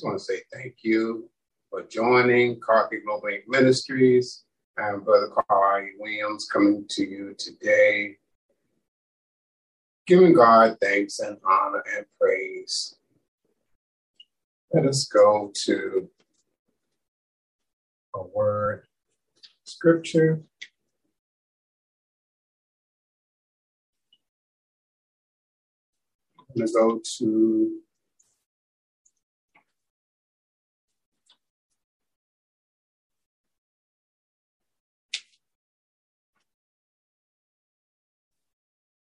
Just want to say thank you for joining Carki Global Inc. Ministries. I'm Brother Carl Williams coming to you today, giving God thanks and honor and praise. Let us go to a word scripture. I'm going to go to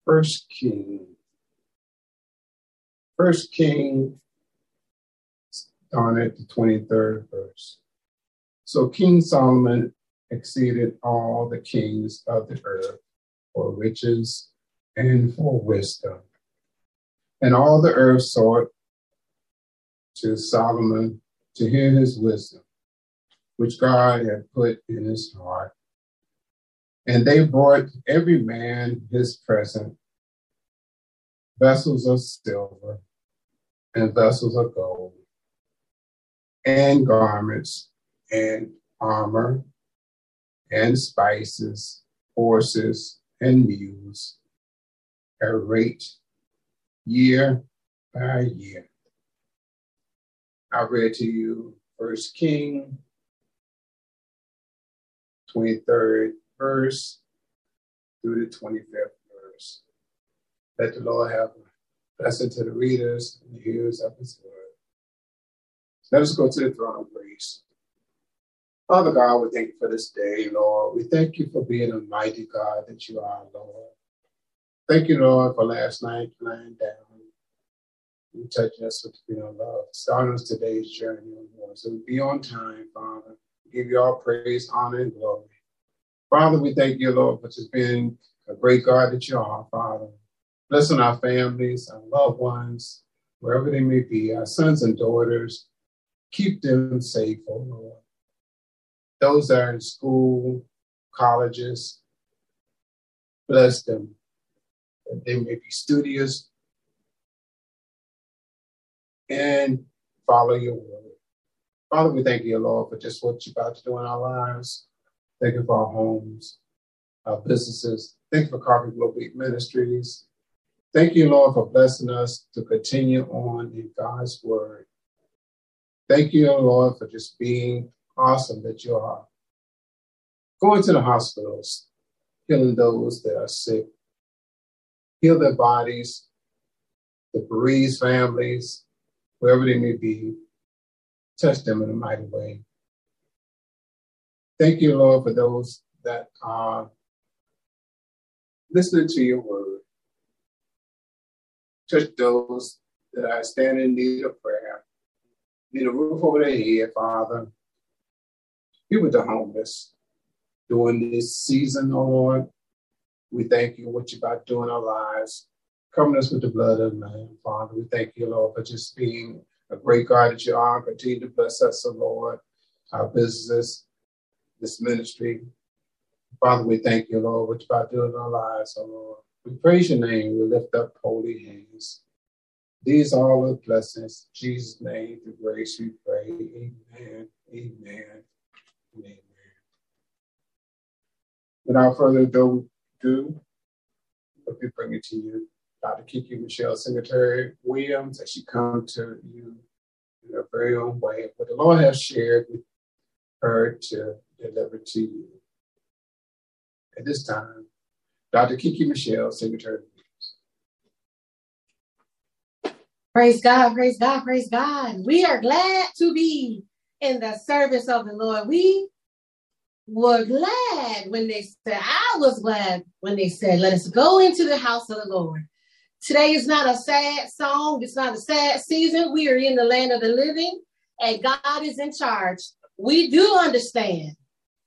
First King. First King, on at the 23rd verse. So King Solomon exceeded all the kings of the earth for riches and for wisdom. And all the earth sought to Solomon to hear his wisdom, which God had put in his heart and they brought every man his present vessels of silver and vessels of gold, and garments and armor and spices, horses and mules, a rate year by year. I read to you First King, 23rd verse through the 25th verse. Let the Lord have a blessing to the readers and the hearers of his word. Let us go to the throne of grace. Father God, we thank you for this day, Lord. We thank you for being a mighty God that you are, Lord. Thank you, Lord, for last night lying down. You touching us with your love. Starting us today's journey, Lord. So be on time, Father. Give you all praise, honor, and glory. Father, we thank you, Lord, for just being a great God that you are, Father. Blessing our families, our loved ones, wherever they may be, our sons and daughters. Keep them safe, oh Lord. Those that are in school, colleges, bless them. That they may be studious and follow your word. Father, we thank you, Lord, for just what you're about to do in our lives. Thank you for our homes, our businesses. Thank you for Carki Global Ministries. Thank you, Lord, for blessing us to continue on in God's word. Thank you, Lord, for just being awesome that you are. Going to the hospitals, healing those that are sick, heal their bodies, the bereaved families, wherever they may be, touch them in a mighty way. Thank you, Lord, for those that are listening to your word. Touch those that are standing in need of prayer, need a roof over their head, Father. Be with the homeless during this season, oh Lord. We thank you for what you're about to do in our lives. Covering us with the blood of the Lamb, Father. We thank you, Lord, for just being a great God that you are. Continue to bless us, oh Lord, our businesses, this ministry. Father, we thank you, Lord, what you're about to do in our lives, oh Lord. We praise your name. We lift up holy hands. These are all the blessings. In Jesus' name, the grace we pray. Amen. Amen. Amen. Without further ado, do let me bring it to you. Dr. Kiki Michelle Secretary Williams, as she comes to you in her very own way. What the Lord has shared with her to deliver to you. At this time, Dr. Kiki Michelle, Secretary Praise God, praise God, praise God. We are glad to be in the service of the Lord. We were glad when they said, I was glad when they said, let us go into the house of the Lord. Today is not a sad song. It's not a sad season. We are in the land of the living and God is in charge. We do understand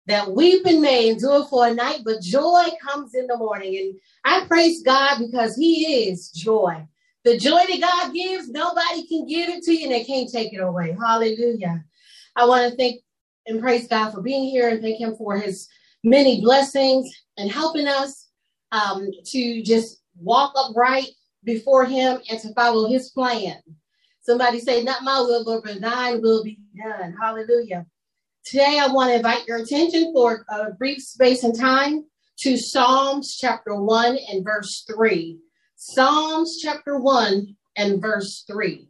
that weeping may endure for a night, but joy comes in the morning. And I praise God because He is joy. The joy that God gives, nobody can give it to you and they can't take it away. Hallelujah. I want to thank and praise God for being here and thank Him for His many blessings and helping us um, to just walk upright before Him and to follow His plan. Somebody say, Not my will, Lord, but thine will be done. Hallelujah. Today, I want to invite your attention for a brief space and time to Psalms chapter 1 and verse 3. Psalms chapter 1 and verse 3.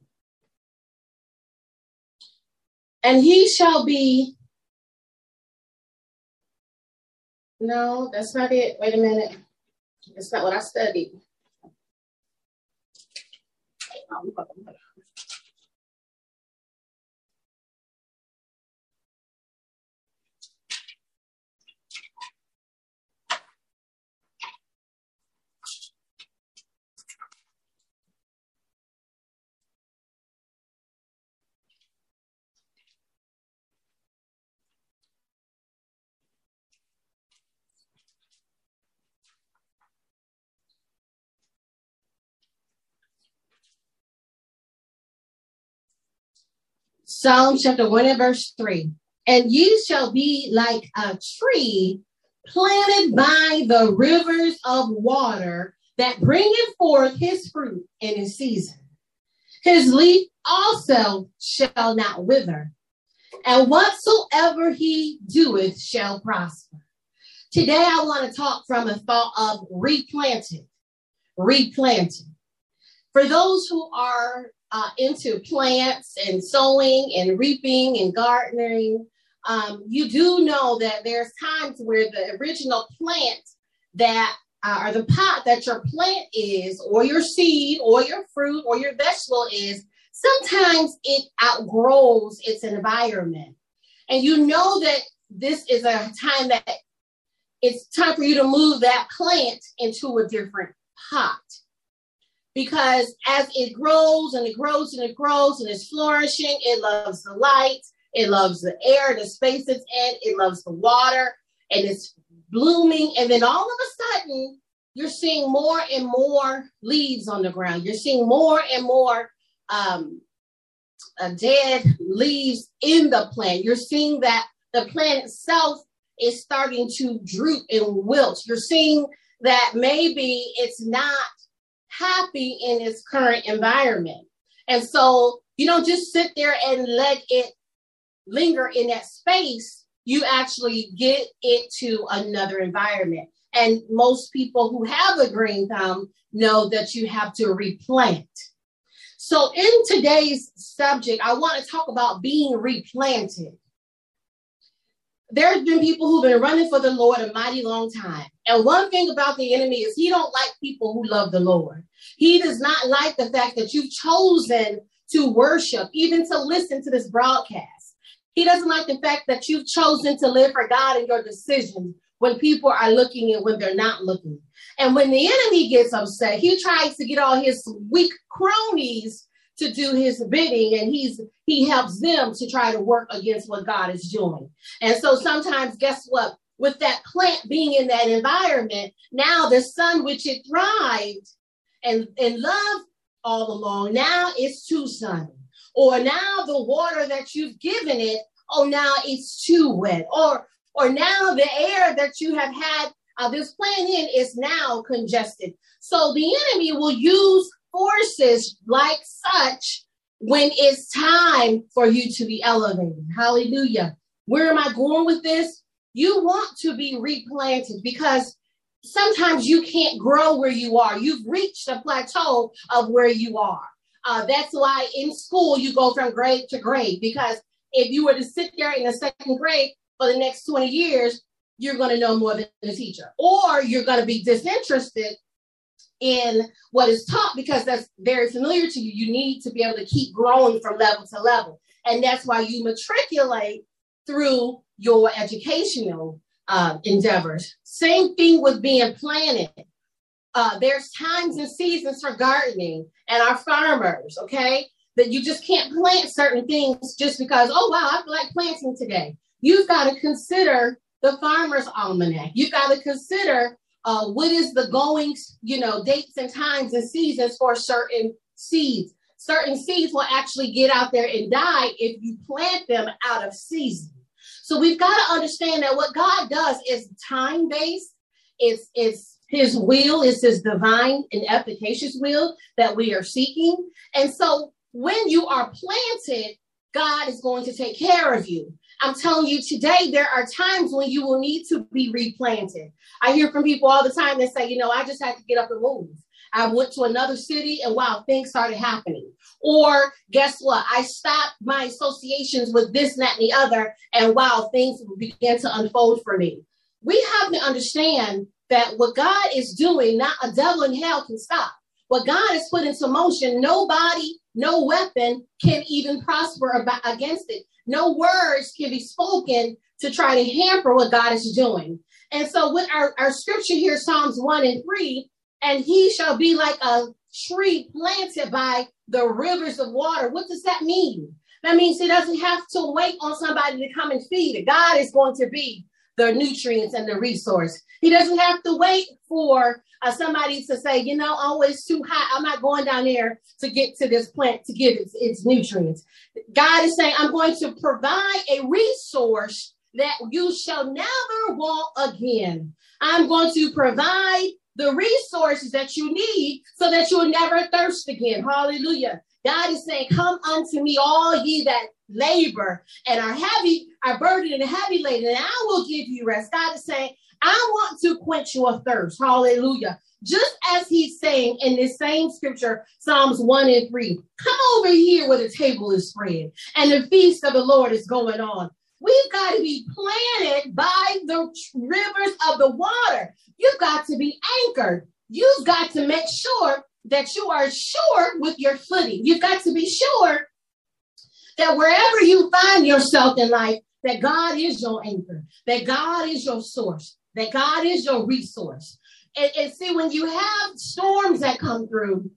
And he shall be. No, that's not it. Wait a minute. That's not what I studied. Psalm chapter 1 and verse 3. And you shall be like a tree planted by the rivers of water that bringeth forth his fruit in his season. His leaf also shall not wither, and whatsoever he doeth shall prosper. Today I want to talk from a thought of replanted, replanted. For those who are uh, into plants and sowing and reaping and gardening, um, you do know that there's times where the original plant that uh, or the pot that your plant is, or your seed, or your fruit, or your vegetable is, sometimes it outgrows its environment. And you know that this is a time that it's time for you to move that plant into a different pot because as it grows and it grows and it grows and it's flourishing, it loves the light, it loves the air, the space it's in, it loves the water, and it's blooming. And then all of a sudden, you're seeing more and more leaves on the ground. You're seeing more and more um, uh, dead leaves in the plant. You're seeing that the plant itself is starting to droop and wilt. You're seeing that maybe it's not happy in its current environment. And so you don't just sit there and let it linger in that space. You actually get it to another environment. And most people who have a green thumb know that you have to replant. So, in today's subject, I want to talk about being replanted there's been people who've been running for the Lord a mighty long time. And one thing about the enemy is he don't like people who love the Lord. He does not like the fact that you've chosen to worship, even to listen to this broadcast. He doesn't like the fact that you've chosen to live for God in your decisions when people are looking and when they're not looking. And when the enemy gets upset, he tries to get all his weak cronies to do his bidding and he's he helps them to try to work against what God is doing. And so sometimes guess what? With that plant being in that environment, now the sun which it thrived and, and loved all along, now it's too sunny. Or now the water that you've given it, oh now it's too wet. Or or now the air that you have had uh, this plant in is now congested. So the enemy will use forces like such when it's time for you to be elevated. Hallelujah. Where am I going with this? You want to be replanted because sometimes you can't grow where you are. You've reached a plateau of where you are. Uh, that's why in school you go from grade to grade because if you were to sit there in the second grade for the next 20 years, you're going to know more than the teacher, or you're going to be disinterested in what is taught because that's very familiar to you. You need to be able to keep growing from level to level. And that's why you matriculate through your educational uh, endeavors. Same thing with being planted. uh, there's times and seasons for gardening and our farmers, okay? That you just can't plant certain things just because, oh, wow, I like planting today. You've got to consider the farmer's almanac. You've got to consider uh, what is the going, you know, dates and times and seasons for certain seeds. Certain seeds will actually get out there and die if you plant them out of season. So we've got to understand that what God does is time based. It's it's his will is his divine and efficacious will that we are seeking. And so when you are planted, God is going to take care of you. I'm telling you today, there are times when you will need to be replanted. I hear from people all the time that say, you know, I just had to get up and move. I went to another city and wow, things started happening. Or guess what? I stopped my associations with this, and that, and the other, and wow, things began to unfold for me. We have to understand that what God is doing, not a devil in hell can stop. What God has put into motion, nobody, no weapon can even prosper about, against it. No words can be spoken to try to hamper what God is doing. And so, with our, our scripture here, Psalms 1 and 3, and he shall be like a tree planted by the rivers of water. What does that mean? That means he doesn't have to wait on somebody to come and feed it. God is going to be the nutrients and the resource. He doesn't have to wait for uh, somebody to say, you know, oh, it's too hot. I'm not going down there to get to this plant to get its, its nutrients. God is saying, I'm going to provide a resource that you shall never want again. I'm going to provide the resources that you need so that you'll never thirst again. Hallelujah. God is saying, Come unto me, all ye that labor and are heavy, are burdened and heavy laden, and I will give you rest. God is saying, I want to quench your thirst. Hallelujah. Just as he's saying in this same scripture, Psalms 1 and 3, come over here where the table is spread and the feast of the Lord is going on. We've got to be planted by the rivers of the water. You've got to be anchored. You've got to make sure that you are sure with your footing. You've got to be sure that wherever you find yourself in life, that God is your anchor, that God is your source, that God is your resource. And, and see, when you have storms that come through,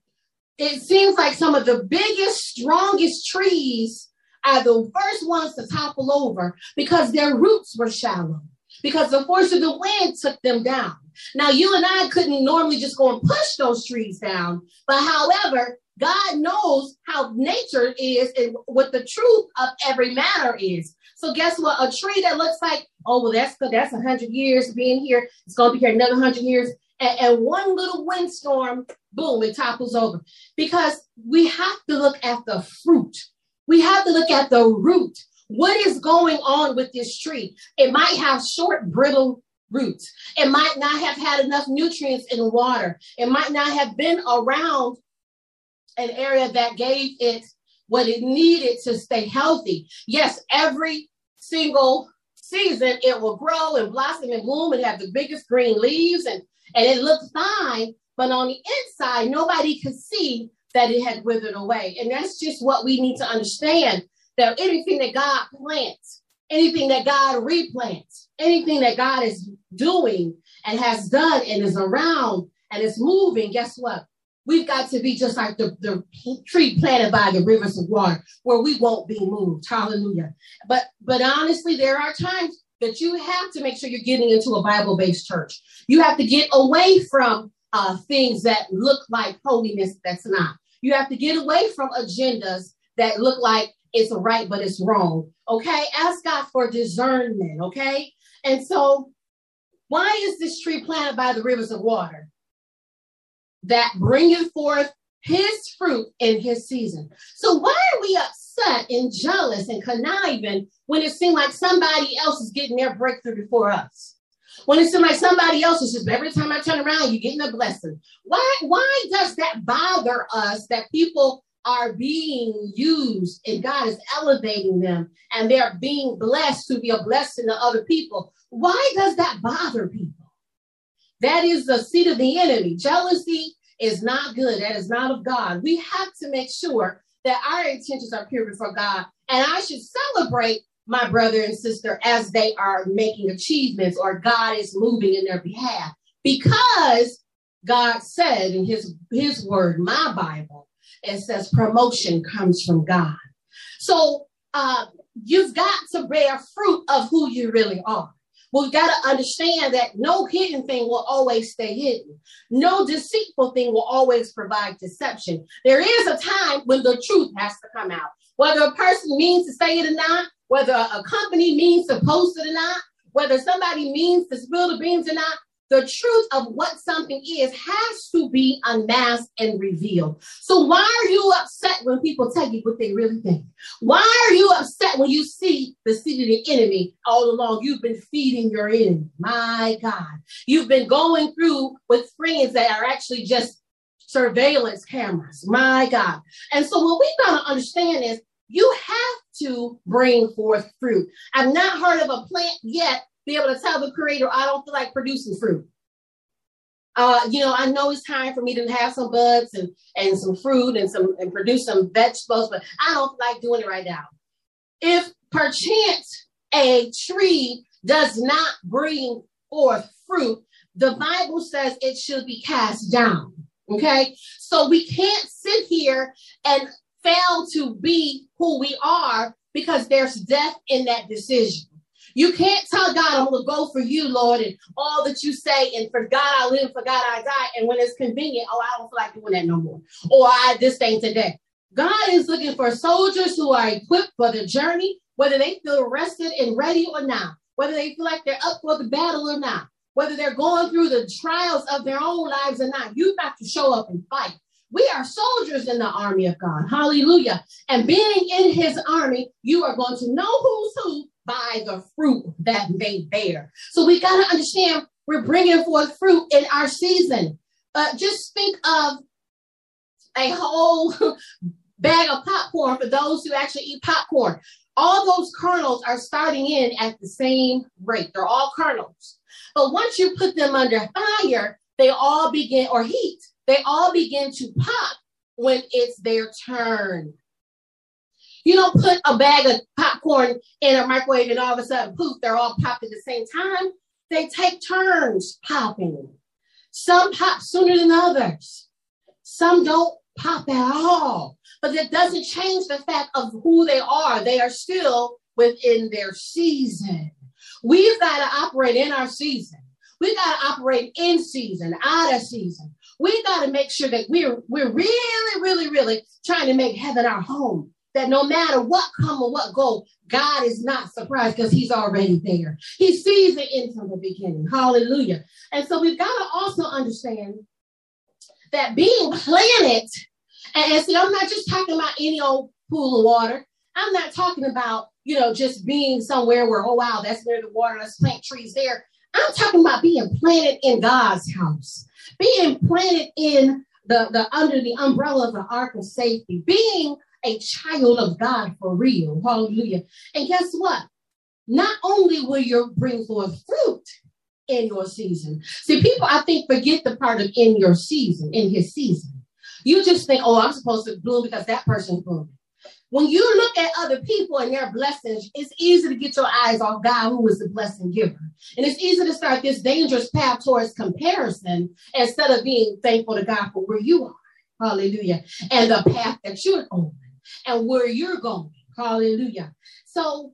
it seems like some of the biggest, strongest trees are the first ones to topple over because their roots were shallow, because the force of the wind took them down. Now, you and I couldn't normally just go and push those trees down, but however, God knows how nature is and what the truth of every matter is. So guess what? A tree that looks like, oh well, that's good. That's hundred years being here. It's gonna be here another hundred years. And, and one little windstorm, boom, it topples over. Because we have to look at the fruit. We have to look at the root. What is going on with this tree? It might have short, brittle roots. It might not have had enough nutrients in water. It might not have been around an area that gave it what it needed to stay healthy. Yes, every single season it will grow and blossom and bloom and have the biggest green leaves and, and it looks fine. But on the inside, nobody could see that it had withered away. And that's just what we need to understand that anything that God plants, anything that God replants, anything that God is doing and has done and is around and is moving, guess what? We've got to be just like the, the tree planted by the rivers of water where we won't be moved. Hallelujah. But but honestly, there are times that you have to make sure you're getting into a Bible-based church. You have to get away from uh, things that look like holiness that's not. You have to get away from agendas that look like it's right, but it's wrong. Okay? Ask God for discernment. Okay? And so, why is this tree planted by the rivers of water? that bringeth forth his fruit in his season. So why are we upset and jealous and conniving when it seems like somebody else is getting their breakthrough before us? When it seems like somebody else is just every time I turn around, you're getting a blessing. Why, why does that bother us that people are being used and God is elevating them and they're being blessed to be a blessing to other people? Why does that bother people? That is the seed of the enemy. Jealousy is not good. That is not of God. We have to make sure that our intentions are pure before God. And I should celebrate my brother and sister as they are making achievements or God is moving in their behalf because God said in his, his word, my Bible, it says promotion comes from God. So uh, you've got to bear fruit of who you really are. We've got to understand that no hidden thing will always stay hidden. No deceitful thing will always provide deception. There is a time when the truth has to come out. Whether a person means to say it or not, whether a company means to post it or not, whether somebody means to spill the beans or not, the truth of what something is has to be unmasked and revealed. So why are you upset when people tell you what they really think? Why are you upset when you see the seed of the enemy all along? You've been feeding your enemy. My God. You've been going through with friends that are actually just surveillance cameras. My God. And so what we've gotta understand is you have to bring forth fruit. I've not heard of a plant yet be able to tell the creator, I don't feel like producing fruit. Uh, you know, I know it's time for me to have some buds and, and some fruit and some and produce some vegetables, but I don't like doing it right now. If perchance a tree does not bring forth fruit, the Bible says it should be cast down. Okay, so we can't sit here and fail to be who we are because there's death in that decision. You can't tell God, I'm going to go for you, Lord, and all that you say, and for God I live, for God I die. And when it's convenient, oh, I don't feel like doing that no more. Or I this thing today. God is looking for soldiers who are equipped for the journey, whether they feel rested and ready or not, whether they feel like they're up for the battle or not, whether they're going through the trials of their own lives or not. You've got to show up and fight. We are soldiers in the army of God. Hallelujah. And being in his army, you are going to know who's who by the fruit that they bear. So we got to understand we're bringing forth fruit in our season. Uh, just think of a whole bag of popcorn for those who actually eat popcorn. All those kernels are starting in at the same rate. They're all kernels. But once you put them under fire, they all begin, or heat, they all begin to pop when it's their turn. You don't put a bag of popcorn in a microwave and all of a sudden, poof, they're all popped at the same time. They take turns popping. Some pop sooner than others. Some don't pop at all. But that doesn't change the fact of who they are. They are still within their season. We've got to operate in our season. We've got to operate in season, out of season. We got to make sure that we're we're really, really, really trying to make heaven our home that no matter what come or what go, God is not surprised because he's already there. He sees it in from the beginning. Hallelujah. And so we've got to also understand that being planted, and, and see, I'm not just talking about any old pool of water. I'm not talking about, you know, just being somewhere where, oh, wow, that's near the water. Let's plant trees there. I'm talking about being planted in God's house, being planted in the, the under the umbrella of the ark of safety, being a child of God for real. Hallelujah. And guess what? Not only will you bring forth fruit in your season. See, people, I think, forget the part of in your season, in his season. You just think, oh, I'm supposed to bloom because that person's blooming. When you look at other people and their blessings, it's easy to get your eyes off God, who is the blessing giver. And it's easy to start this dangerous path towards comparison instead of being thankful to God for where you are. Hallelujah. And the path that you're on and where you're going. Hallelujah. So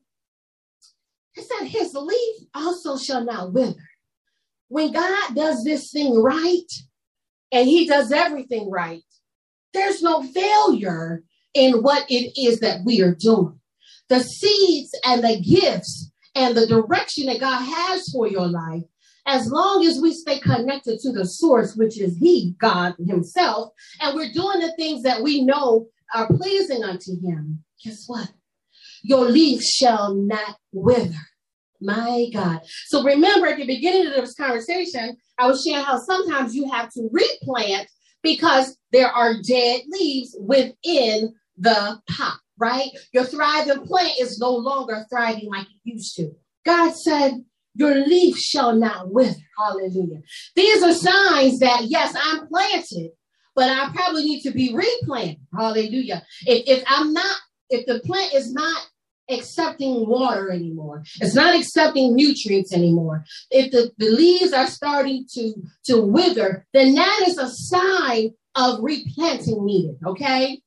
it said, His leaf also shall not wither. When God does this thing right, and He does everything right, there's no failure in what it is that we are doing. The seeds and the gifts and the direction that God has for your life, as long as we stay connected to the source, which is He, God Himself, and we're doing the things that we know are pleasing unto him, guess what? Your leaf shall not wither. My God. So remember at the beginning of this conversation, I was sharing how sometimes you have to replant because there are dead leaves within the pot, right? Your thriving plant is no longer thriving like it used to. God said, Your leaf shall not wither. Hallelujah. These are signs that, yes, I'm planted, but I probably need to be replanted. Hallelujah. If, if I'm not, if the plant is not accepting water anymore. It's not accepting nutrients anymore. If the, the leaves are starting to, to wither, then that is a sign of replanting needed. Okay.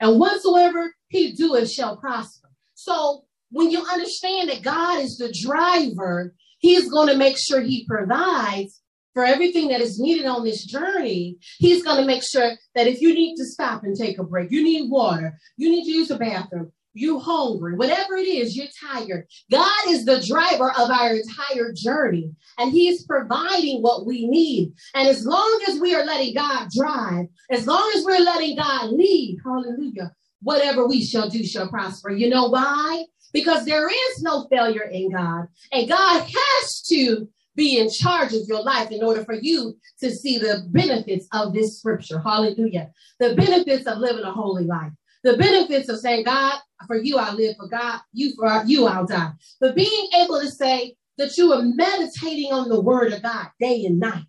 And whatsoever he doeth shall prosper. So when you understand that God is the driver, he's going to make sure he provides for everything that is needed on this journey, he's going to make sure that if you need to stop and take a break, you need water, you need to use a bathroom, you hungry, whatever it is, you're tired. God is the driver of our entire journey, and He's providing what we need. And as long as we are letting God drive, as long as we're letting God lead, hallelujah, whatever we shall do shall prosper. You know why? Because there is no failure in God, and God has to be in charge of your life in order for you to see the benefits of this scripture. Hallelujah. The benefits of living a holy life. The benefits of saying, God, for you I live, for God, you for you I'll die. But being able to say that you are meditating on the word of God day and night.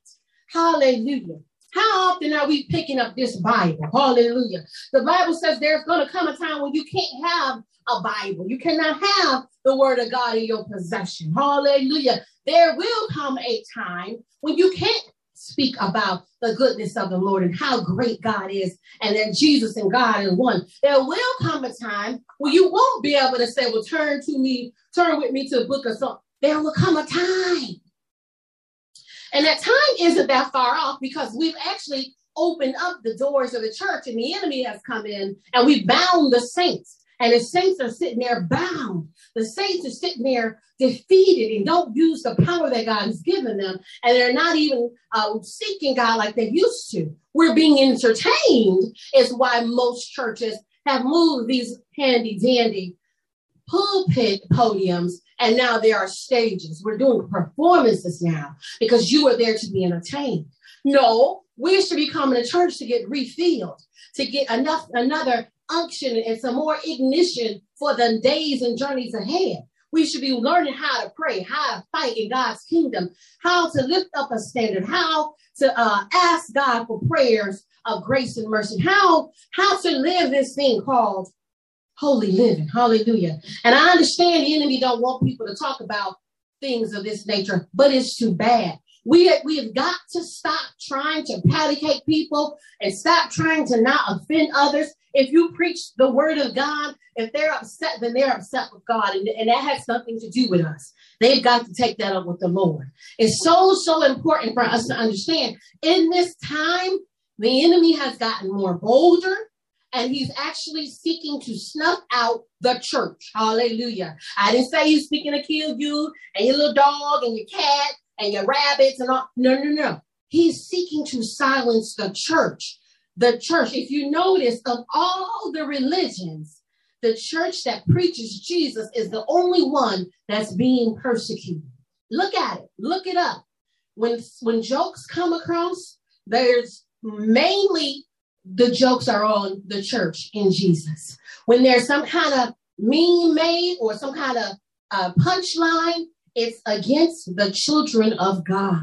Hallelujah. How often are we picking up this Bible? Hallelujah. The Bible says there's going to come a time when you can't have a Bible. You cannot have the word of God in your possession. Hallelujah. There will come a time when you can't speak about the goodness of the Lord and how great God is and that Jesus and God is one. There will come a time when you won't be able to say, well, turn to me, turn with me to the book of Psalms. There will come a time. And that time isn't that far off because we've actually opened up the doors of the church and the enemy has come in and we bound the saints. And the saints are sitting there bound. The saints are sitting there defeated and don't use the power that God has given them. And they're not even uh, seeking God like they used to. We're being entertained, is why most churches have moved these handy dandy pulpit podiums and now there are stages. We're doing performances now because you are there to be entertained. No, we should be coming to church to get refilled, to get enough another unction and some more ignition for the days and journeys ahead. We should be learning how to pray, how to fight in God's kingdom, how to lift up a standard, how to uh, ask God for prayers of grace and mercy, how how to live this thing called holy living. Hallelujah. And I understand the enemy don't want people to talk about things of this nature, but it's too bad. We, we have got to stop trying to patty cake people and stop trying to not offend others. If you preach the word of God, if they're upset, then they're upset with God. And, and that has nothing to do with us. They've got to take that up with the Lord. It's so, so important for us to understand in this time, the enemy has gotten more bolder and he's actually seeking to snuff out the church. Hallelujah. I didn't say he's seeking to kill you and your little dog and your cat and your rabbits and all. No, no, no. He's seeking to silence the church. The church, if you notice, of all the religions, the church that preaches Jesus is the only one that's being persecuted. Look at it. Look it up. When when jokes come across, there's mainly the jokes are on the church in Jesus. When there's some kind of meme made or some kind of uh, punchline, it's against the children of God.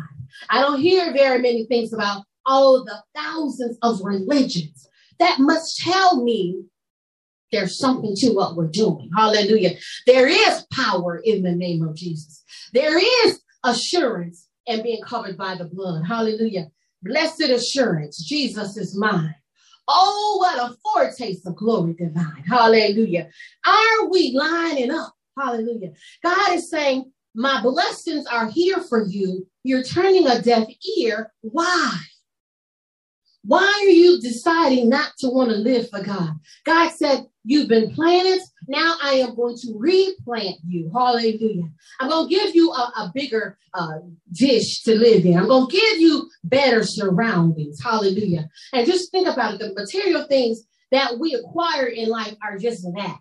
I don't hear very many things about all the thousands of religions. That must tell me there's something to what we're doing. Hallelujah. There is power in the name of Jesus. There is assurance and being covered by the blood. Hallelujah. Blessed assurance. Jesus is mine. Oh, what a foretaste of glory divine. Hallelujah. Are we lining up? Hallelujah. God is saying, My blessings are here for you. You're turning a deaf ear. Why? Why are you deciding not to want to live for God? God said, You've been planted. Now I am going to replant you. Hallelujah. I'm going to give you a, a bigger uh, dish to live in. I'm going to give you better surroundings. Hallelujah. And just think about it the material things that we acquire in life are just that.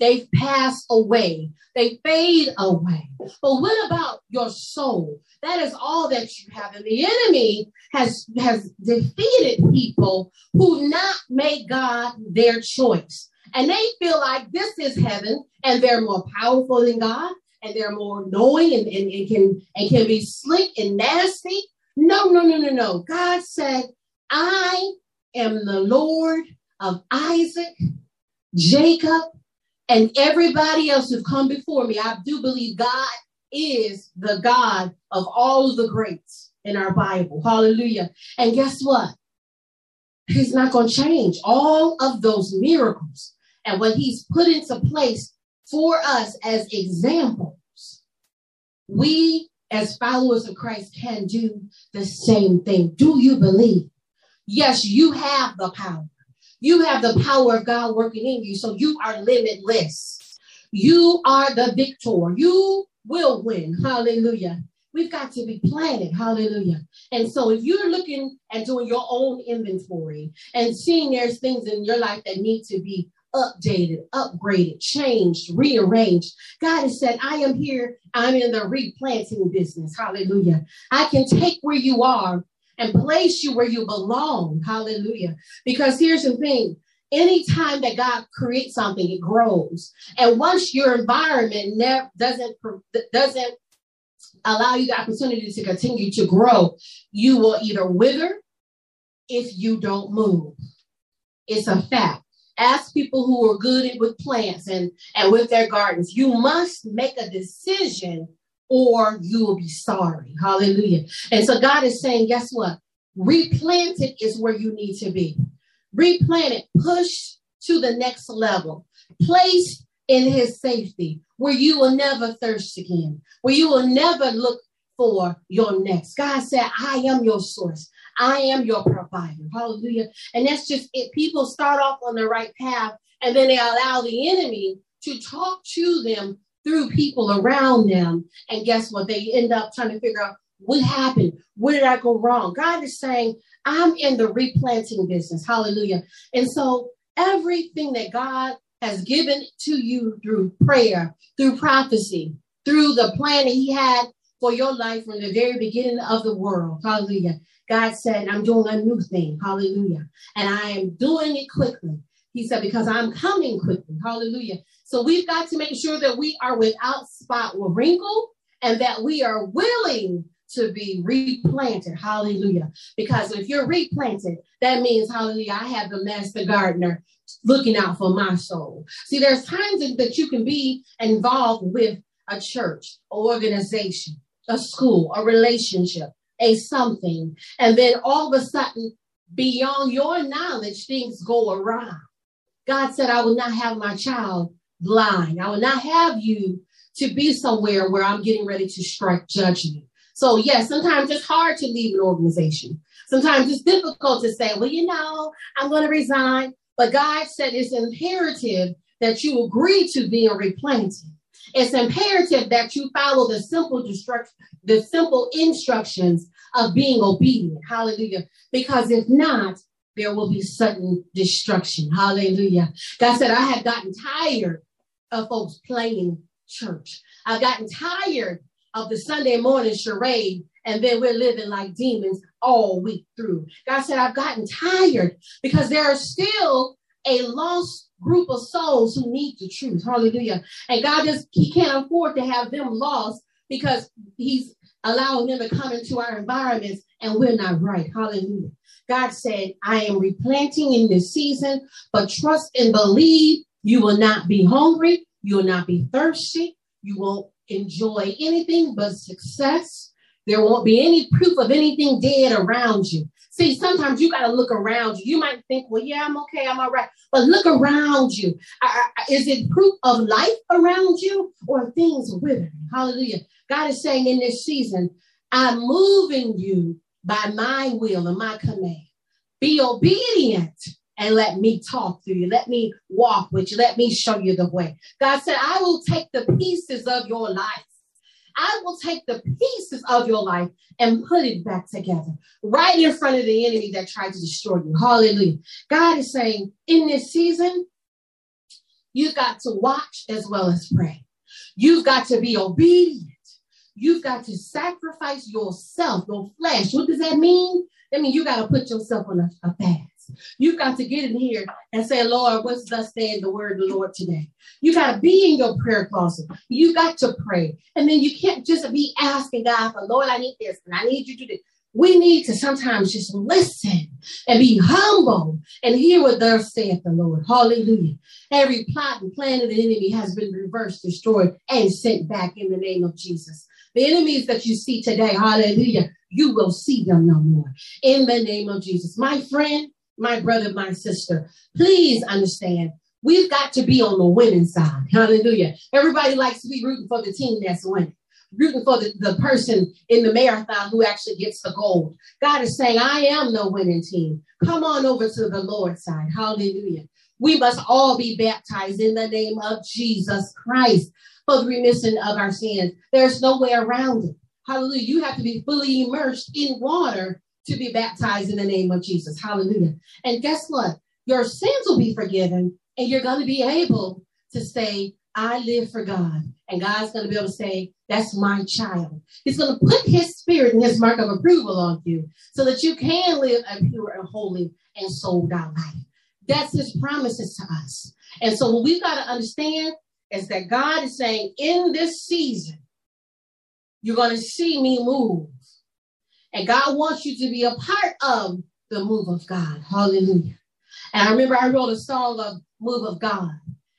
They pass away. They fade away. But what about your soul? That is all that you have. And the enemy has, has defeated people who not made God their choice. And they feel like this is heaven and they're more powerful than God and they're more knowing and, and, and can and can be slick and nasty. No, no, no, no, no. God said, I am the Lord of Isaac, Jacob, and everybody else who've come before me, I do believe God is the God of all the greats in our Bible. Hallelujah. And guess what? He's not going to change all of those miracles and what he's put into place for us as examples. We, as followers of Christ, can do the same thing. Do you believe? Yes, you have the power. You have the power of God working in you, so you are limitless. You are the victor. You will win. Hallelujah. We've got to be planted. Hallelujah. And so if you're looking and doing your own inventory and seeing there's things in your life that need to be updated, upgraded, changed, rearranged. God has said, I am here. I'm in the replanting business. Hallelujah. I can take where you are and place you where you belong. Hallelujah. Because here's the thing. Anytime that God creates something, it grows. And once your environment doesn't doesn't allow you the opportunity to continue to grow, you will either wither if you don't move. It's a fact. Ask people who are good with plants and, and with their gardens. You must make a decision or you will be sorry. Hallelujah. And so God is saying, guess what? Replanted is where you need to be. Replanted, push to the next level, place in his safety, where you will never thirst again, where you will never look for your next. God said, I am your source. I am your provider. Hallelujah. And that's just it. People start off on the right path and then they allow the enemy to talk to them through people around them. And guess what? They end up trying to figure out what happened? Where did I go wrong? God is saying, I'm in the replanting business. Hallelujah. And so everything that God has given to you through prayer, through prophecy, through the plan that He had for your life from the very beginning of the world. Hallelujah. God said, I'm doing a new thing. Hallelujah. And I am doing it quickly. He said, because I'm coming quickly. Hallelujah. So we've got to make sure that we are without spot or wrinkle and that we are willing to be replanted. Hallelujah. Because if you're replanted, that means, hallelujah, I have the master gardener looking out for my soul. See, there's times that you can be involved with a church, an organization, a school, a relationship, a something, and then all of a sudden, beyond your knowledge, things go awry. God said, I will not have my child blind. I will not have you to be somewhere where I'm getting ready to strike judgment. So, yes, sometimes it's hard to leave an organization. Sometimes it's difficult to say, well, you know, I'm going to resign. But God said it's imperative that you agree to being replanted. It's imperative that you follow the simple the simple instructions of being obedient. Hallelujah. Because if not, there will be sudden destruction. Hallelujah. God said, I have gotten tired of folks playing church. I've gotten tired of the Sunday morning charade, and then we're living like demons all week through. God said, I've gotten tired because there are still a lost group of souls who need the truth. Hallelujah. And God just, He can't afford to have them lost because He's allowing them to come into our environments and we're not right. Hallelujah. God said, I am replanting in this season, but trust and believe you will not be hungry. You will not be thirsty. You won't enjoy anything but success. There won't be any proof of anything dead around you. See, sometimes you got to look around you. You might think, well, yeah, I'm okay, I'm all right. But look around you. Is it proof of life around you or things withering? Hallelujah. God is saying in this season, I'm moving you by my will and my command. Be obedient and let me talk through you. Let me walk with you. Let me show you the way. God said, I will take the pieces of your life. I will take the pieces of your life and put it back together right in front of the enemy that tried to destroy you. Hallelujah. God is saying in this season, you've got to watch as well as pray. You've got to be obedient. You've got to sacrifice yourself, your flesh. What does that mean? That means you got to put yourself on a, a fast. You've got to get in here and say, Lord, what's thus saying the word of the Lord today? You got to be in your prayer closet. You got to pray. And then you can't just be asking God for, Lord, I need this and I need you to do this. We need to sometimes just listen and be humble and hear what thus saith the Lord. Hallelujah. Every plot and plan of the enemy has been reversed, destroyed, and sent back in the name of Jesus. The enemies that you see today, hallelujah, you will see them no more. In the name of Jesus. My friend, my brother, my sister, please understand we've got to be on the winning side. Hallelujah. Everybody likes to be rooting for the team that's winning rooting for the, the person in the marathon who actually gets the gold. God is saying, I am the winning team. Come on over to the Lord's side. Hallelujah. We must all be baptized in the name of Jesus Christ for the remission of our sins. There's no way around it. Hallelujah. You have to be fully immersed in water to be baptized in the name of Jesus. Hallelujah. And guess what? Your sins will be forgiven and you're going to be able to say, I live for God. And God's going to be able to say, That's my child. He's going to put his spirit and his mark of approval on you so that you can live a pure and holy and sold out life. That's his promises to us. And so what we've got to understand is that God is saying, In this season, you're going to see me move. And God wants you to be a part of the move of God. Hallelujah. And I remember I wrote a song of Move of God.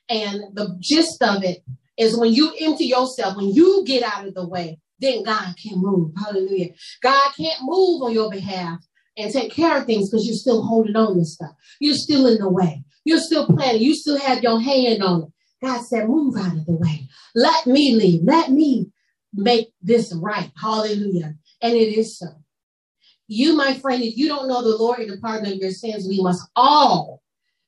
And the gist of it is when you empty yourself, when you get out of the way, then God can move. Hallelujah. God can't move on your behalf and take care of things because you're still holding on to stuff. You're still in the way. You're still planning. You still have your hand on it. God said, move out of the way. Let me leave. Let me make this right. Hallelujah. And it is so. You, my friend, if you don't know the Lord and the pardon of your sins, we must all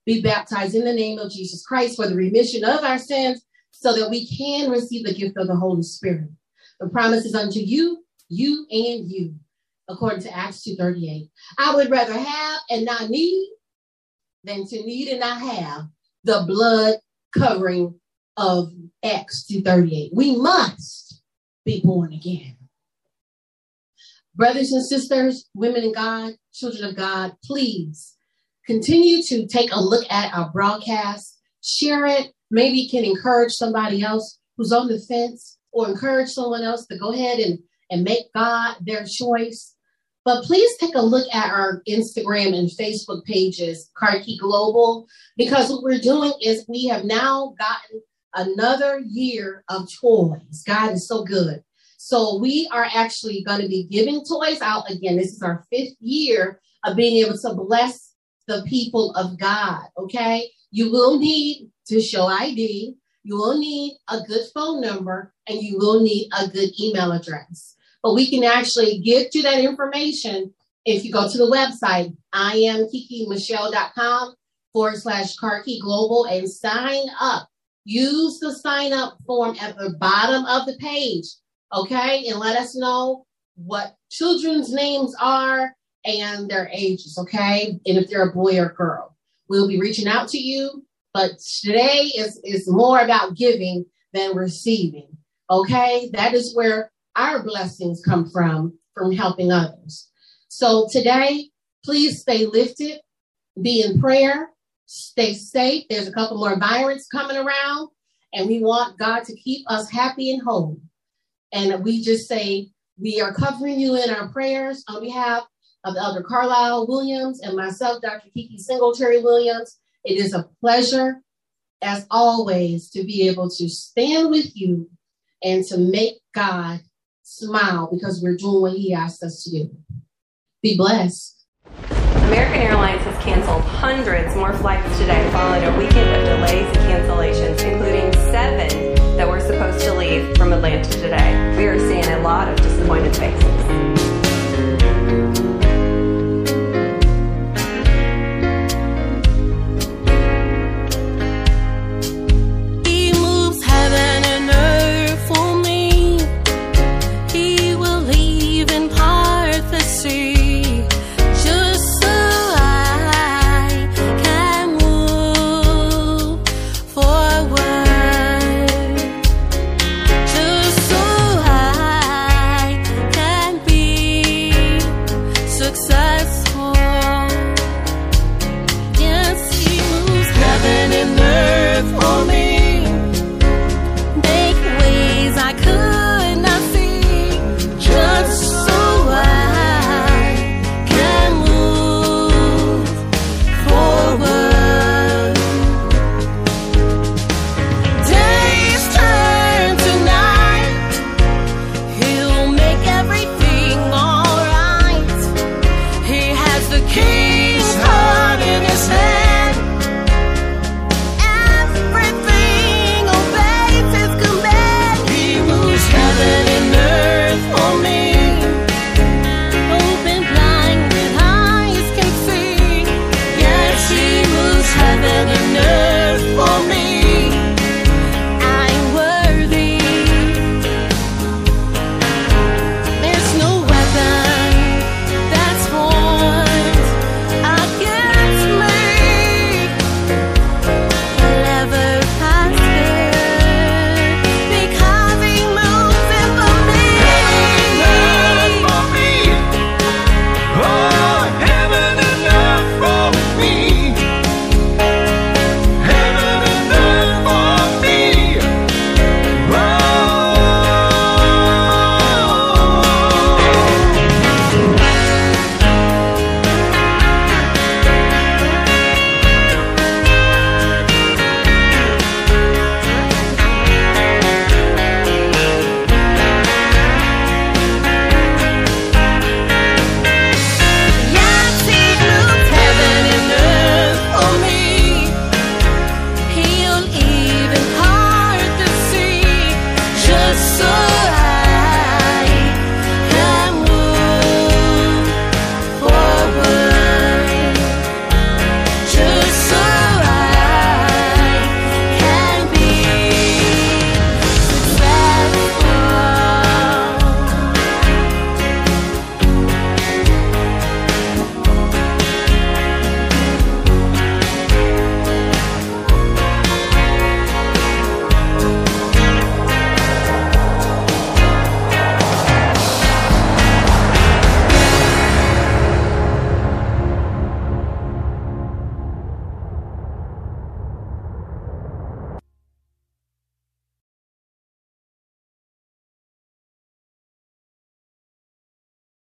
be baptized in the name of Jesus Christ for the remission of our sins so that we can receive the gift of the Holy Spirit. The promise is unto you, you and you, according to Acts 2.38. I would rather have and not need than to need and not have the blood covering of Acts 2.38. We must be born again. Brothers and sisters, women in God, children of God, please continue to take a look at our broadcast, share it, maybe can encourage somebody else who's on the fence or encourage someone else to go ahead and, and make God their choice. But please take a look at our Instagram and Facebook pages, Carki Global, because what we're doing is we have now gotten another year of toys. God is so good. So we are actually going to be giving toys out again. This is our fifth year of being able to bless the people of God. Okay. You will need to show ID. You will need a good phone number and you will need a good email address. But we can actually get you that information if you go to the website, iamkikimichelle.com forward slash Carki Global and sign up. Use the sign up form at the bottom of the page, okay? And let us know what children's names are and their ages, okay? And if they're a boy or girl. We'll be reaching out to you but today is, is more about giving than receiving. Okay. That is where our blessings come from, from helping others. So today, please stay lifted, be in prayer, stay safe. There's a couple more virus coming around, and we want God to keep us happy and whole. And we just say, we are covering you in our prayers on behalf of Elder Carlisle Williams and myself, Dr. Kiki Singletary Williams. It is a pleasure, as always, to be able to stand with you and to make God smile because we're doing what he asked us to do. Be blessed. American Airlines has canceled hundreds more flights today following a weekend of delays and cancellations, including seven that were supposed to leave from Atlanta today. We are seeing a lot of disappointed faces.